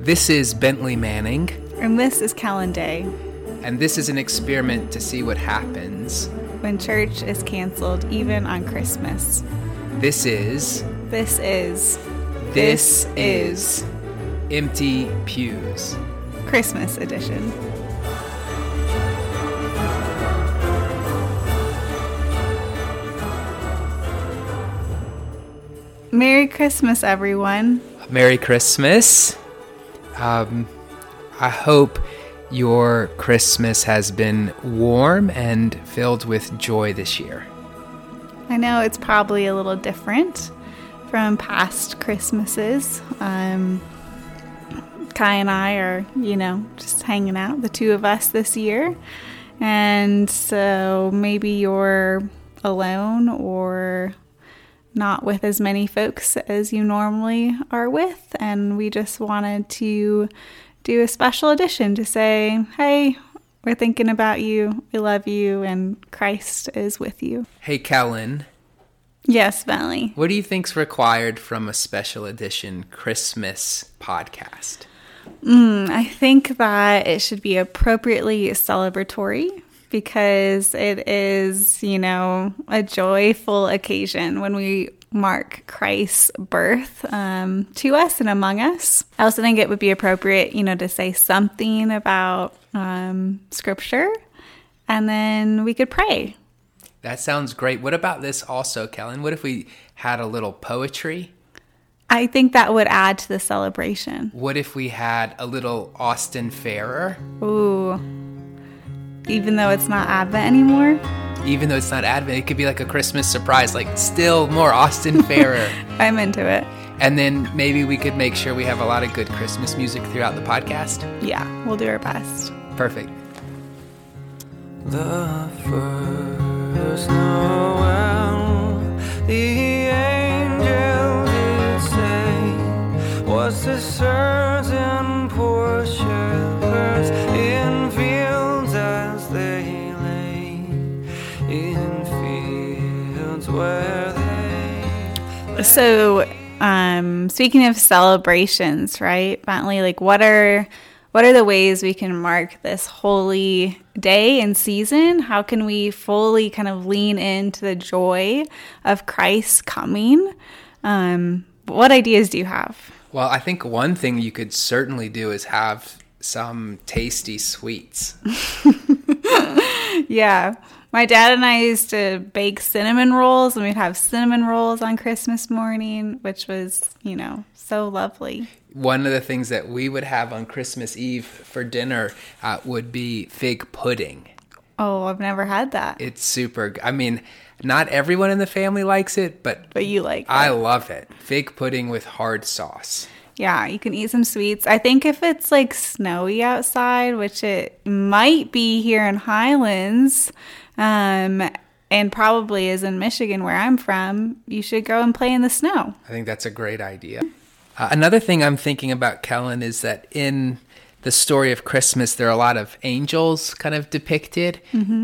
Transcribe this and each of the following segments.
This is Bentley Manning, And this is Callan Day, and this is an experiment to see what happens. when church is canceled, even on Christmas. This is. This is This, This is. Empty Pews. Christmas edition. Merry Christmas, everyone. Merry Christmas. Um, I hope your Christmas has been warm and filled with joy this year. I know it's probably a little different from past Christmases. Um, Kai and I are, you know, just hanging out, the two of us this year. And so maybe you're alone or not with as many folks as you normally are with. And we just wanted to do a special edition to say, hey, we're thinking about you, we love you, and Christ is with you. Hey, Kellen, Yes, Bentley. what do you think's required from a special edition Christmas podcast? Mm, I think that it should be appropriately celebratory because it is, you know, a joyful occasion when we mark Christ's birth um, to us and among us. I also think it would be appropriate, you know, to say something about um, scripture and then we could pray. That sounds great. What about this also, Kellen? What if we had a little poetry? I think that would add to the celebration. What if we had a little Austin Farrer? Ooh. Even though it's not Advent anymore. Even though it's not Advent, it could be like a Christmas surprise, like still more Austin Farrer. I'm into it. and then maybe we could make sure we have a lot of good Christmas music throughout the podcast. Yeah, we'll do our best. Perfect. The So, um, speaking of celebrations, right, Bentley? Like, what are what are the ways we can mark this holy day and season? How can we fully kind of lean into the joy of Christ's coming? Um, what ideas do you have? Well, I think one thing you could certainly do is have some tasty sweets. Yeah. My dad and I used to bake cinnamon rolls, and we'd have cinnamon rolls on Christmas morning, which was, you know, so lovely. One of the things that we would have on Christmas Eve for dinner uh, would be fig pudding. Oh, I've never had that, It's super. I mean, not everyone in the family likes it, but but you like I it. love it. Fig pudding with hard sauce. Yeah, you can eat some sweets. I think if it's like snowy outside, which it might be here in Highlands, um, and probably is in Michigan where I'm from, you should go and play in the snow. I think that's a great idea. Uh, another thing I'm thinking about, Kellen, is that in the story of Christmas, there are a lot of angels kind of depicted,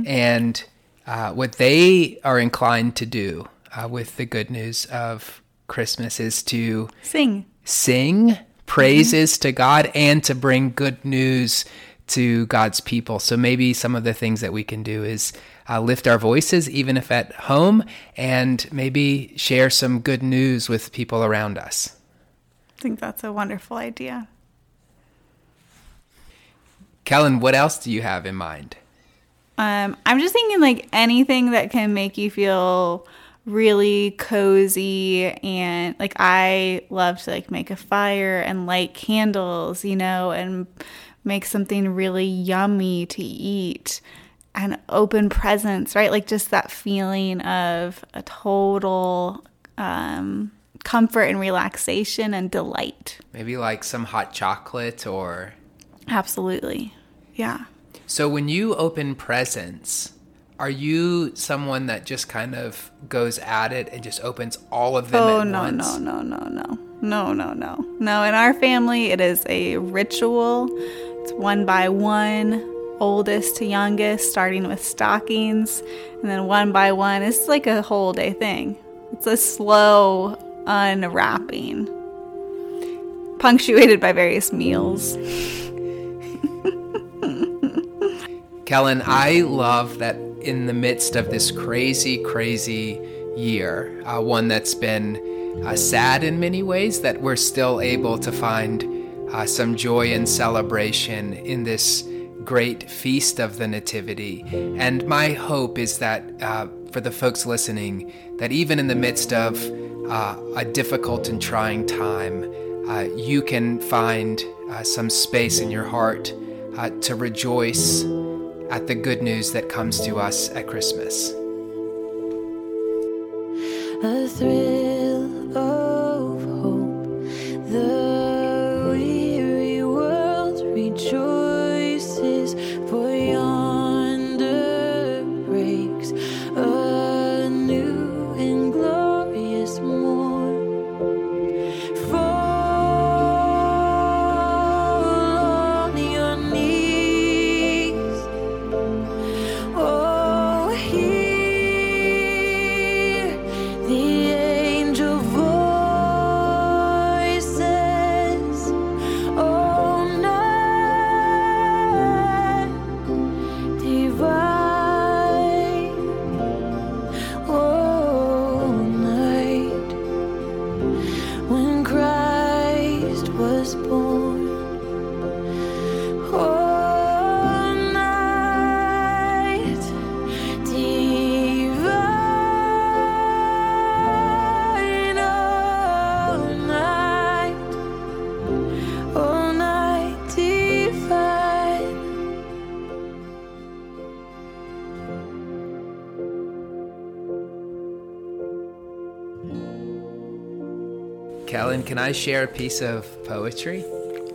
and uh, what they are inclined to do uh, with the good news of Christmas is to Sing. sing praises to God and to bring good news to God's people. So maybe some of the things that we can do is uh, lift our voices, even if at home, and maybe share some good news with people around us. I think that's a wonderful idea. Kellen, what else do you have in mind? Um, I'm just thinking like anything that can make you feel really cozy and like I love to like make a fire and light candles, you know, and make something really yummy to eat an open presents, right? Like just that feeling of a total um, comfort and relaxation and delight. Maybe like some hot chocolate or. Absolutely. Yeah. So when you open presents, are you someone that just kind of goes at it and just opens all of them oh, at no, once? No, no, no, no, no, no, no, no! In our family, it is a ritual. It's one by one oldest to youngest, starting with stockings, and then one by one. It's like a whole day thing. It's a slow unwrapping. punctuated by various meals. Kellen, I love that in the midst of this crazy, crazy year, uh, one that's been uh, sad in many ways, that we're still able to find uh, some joy and celebration in this great feast of the Nativity. And my hope is that uh, for the folks listening, that even in the midst of uh, a difficult and trying time, uh, you can find some space in your heart to rejoice at the good news that comes to us at Christmas. A thrill of Kellen, can I share a piece of poetry?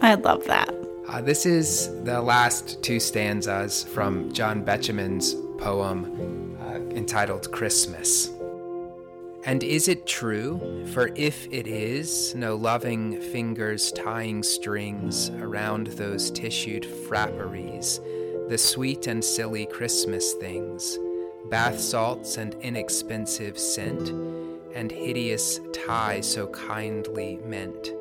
I love that. Uh, this is the last two stanzas from John Betjeman's poem uh, entitled Christmas. And is it true? For if it is, no loving fingers tying strings around those tissued frapperies, the sweet and silly Christmas things, bath salts and inexpensive scent, and hideous tie so kindly meant.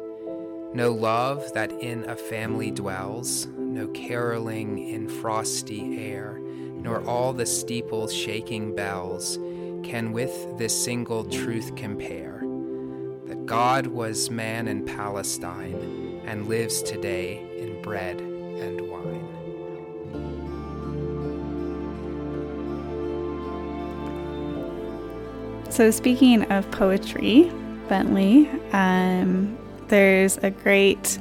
No love that in a family dwells, no caroling in frosty air, nor all the steeples shaking bells can with this single truth compare that God was man in Palestine and lives today in bread and wine. So, speaking of poetry, Bentley, um, there's a great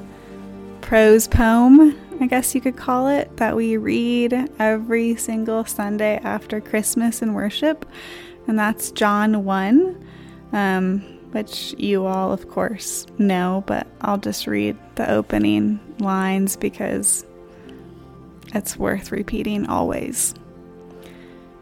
prose poem, I guess you could call it, that we read every single Sunday after Christmas in worship, and that's John 1, um, which you all, of course, know, but I'll just read the opening lines because it's worth repeating always.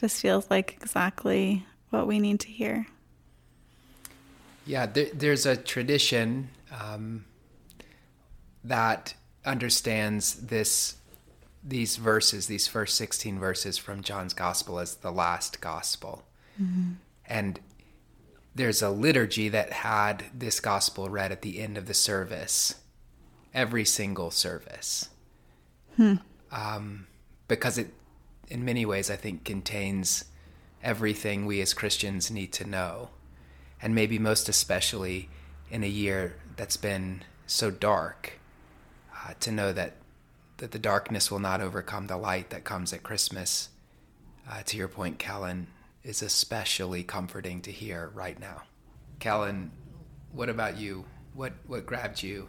Just feels like exactly what we need to hear. Yeah, there, there's a tradition um, that understands this these verses, these first 16 verses from John's gospel as the last gospel. And there's a liturgy that had this gospel read at the end of the service, every single service. Um, because it, in many ways, I think contains everything we as Christians need to know. And maybe most especially in a year that's been so dark, uh, to know that, that the darkness will not overcome the light that comes at Christmas. Uh, to your point, Callan, is especially comforting to hear right now. Callan, what about you? What what grabbed you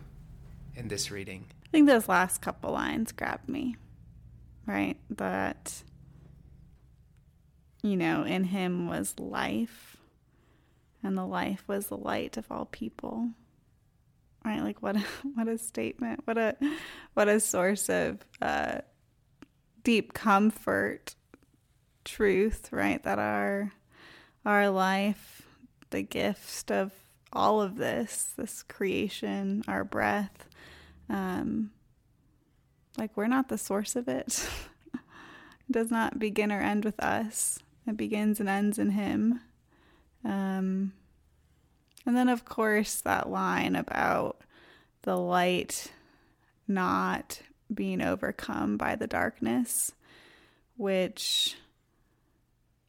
in this reading? I think those last couple lines grabbed me, right? That, you know, in him was life, and the life was the light of all people. right? Like what a, what a statement. What a what a source of uh, deep comfort, truth, right? That our our life, the gift of all of this, this creation, our breath, um, like we're not the source of it. it does not begin or end with us. It begins and ends in Him. Um, and then, of course, that line about the light not being overcome by the darkness, which,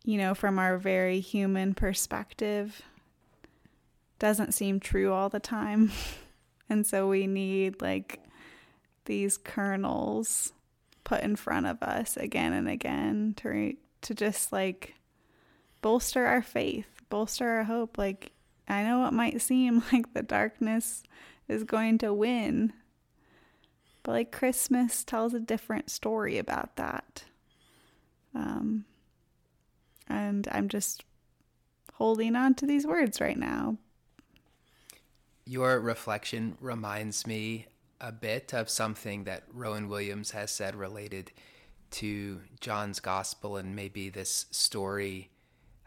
you know, from our very human perspective, doesn't seem true all the time. and so we need like these kernels put in front of us again and again to re- to just like bolster our faith, bolster our hope. Like I know it might seem like the darkness is going to win, but like Christmas tells a different story about that. Um, and I'm just holding on to these words right now. Your reflection reminds me a bit of something that Rowan Williams has said related to John's gospel and maybe this story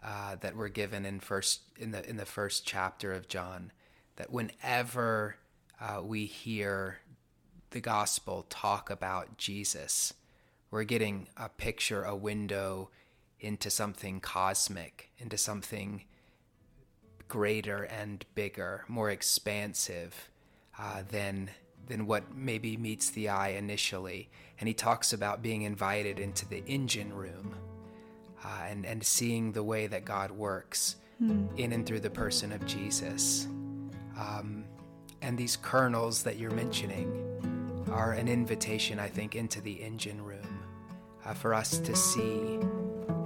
uh, that we're given in first in the in the first chapter of John. That whenever uh, we hear the gospel talk about Jesus, we're getting a picture, a window into something cosmic, into something greater and bigger, more expansive uh, than than what maybe meets the eye initially. And he talks about being invited into the engine room uh, and and seeing the way that God works in and through the person of Jesus. Um, and these kernels that you're mentioning are an invitation, I think, into the engine room uh, for us to see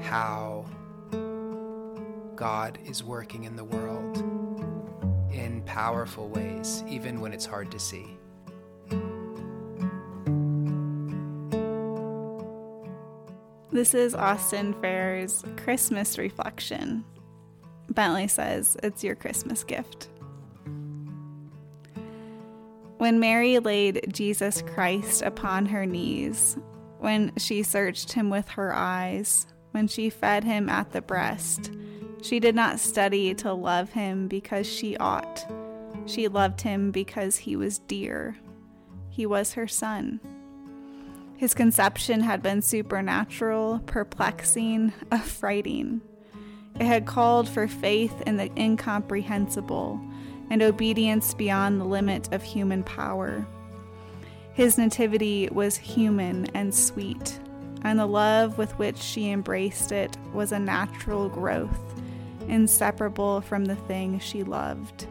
how God is working in the world in powerful ways, even when it's hard to see. This is Austin Farrer's Christmas reflection. Bentley says it's your Christmas gift. When Mary laid Jesus Christ upon her knees, when she searched him with her eyes, when she fed him at the breast, she did not study to love him because she ought. She loved him because he was dear. He was her son. His conception had been supernatural, perplexing, affrighting. It had called for faith in the incomprehensible and obedience beyond the limit of human power. His nativity was human and sweet, and the love with which she embraced it was a natural growth, inseparable from the thing she loved.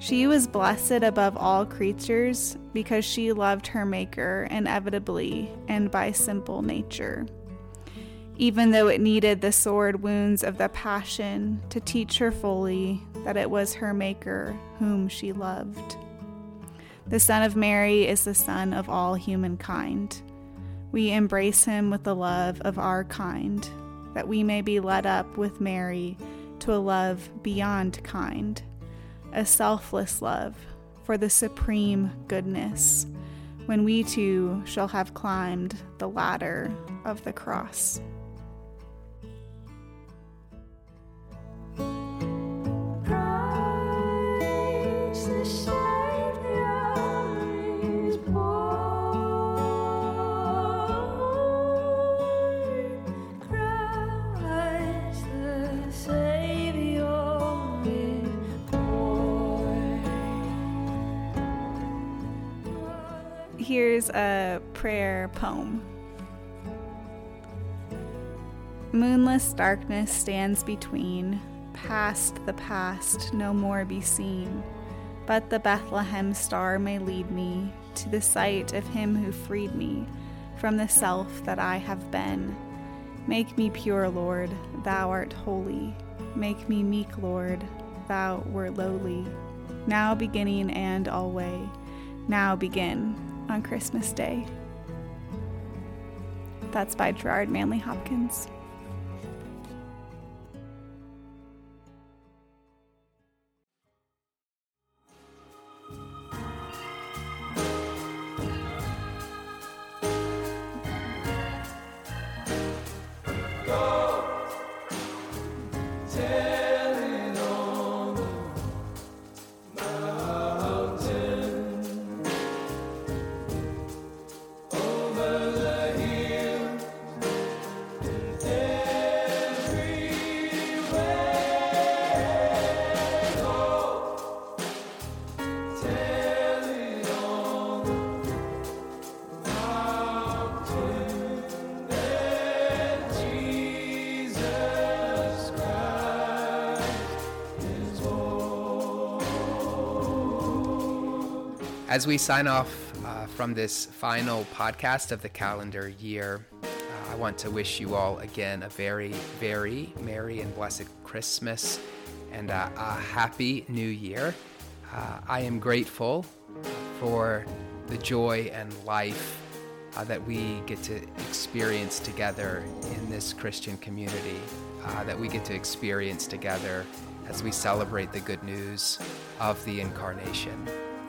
She was blessed above all creatures because she loved her Maker inevitably and by simple nature. Even though it needed the sword wounds of the Passion to teach her fully that it was her Maker whom she loved. The Son of Mary is the Son of all humankind. We embrace him with the love of our kind, that we may be led up with Mary to a love beyond kind a selfless love for the supreme goodness, when we too shall have climbed the ladder of the cross. Here's a prayer poem. Moonless darkness stands between, past the past no more be seen, but the Bethlehem star may lead me to the sight of him who freed me from the self that I have been. Make me pure, Lord, thou art holy. Make me meek, Lord, thou were lowly. Now beginning and alway, now begin on Christmas Day. That's by Gerard Manley Hopkins. As we sign off uh, from this final podcast of the calendar year, uh, I want to wish you all again a very, very merry and blessed Christmas and uh, a happy new year. Uh, I am grateful for the joy and life uh, that we get to experience together in this Christian community, uh, that we get to experience together as we celebrate the good news of the incarnation.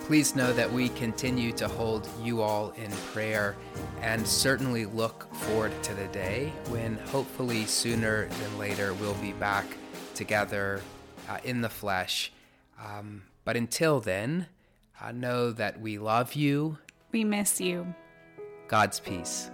Please know that we continue to hold you all in prayer and certainly look forward to the day when hopefully sooner than later we'll be back together uh, in the flesh. Um, but until then, uh, know that we love you. We miss you. God's peace.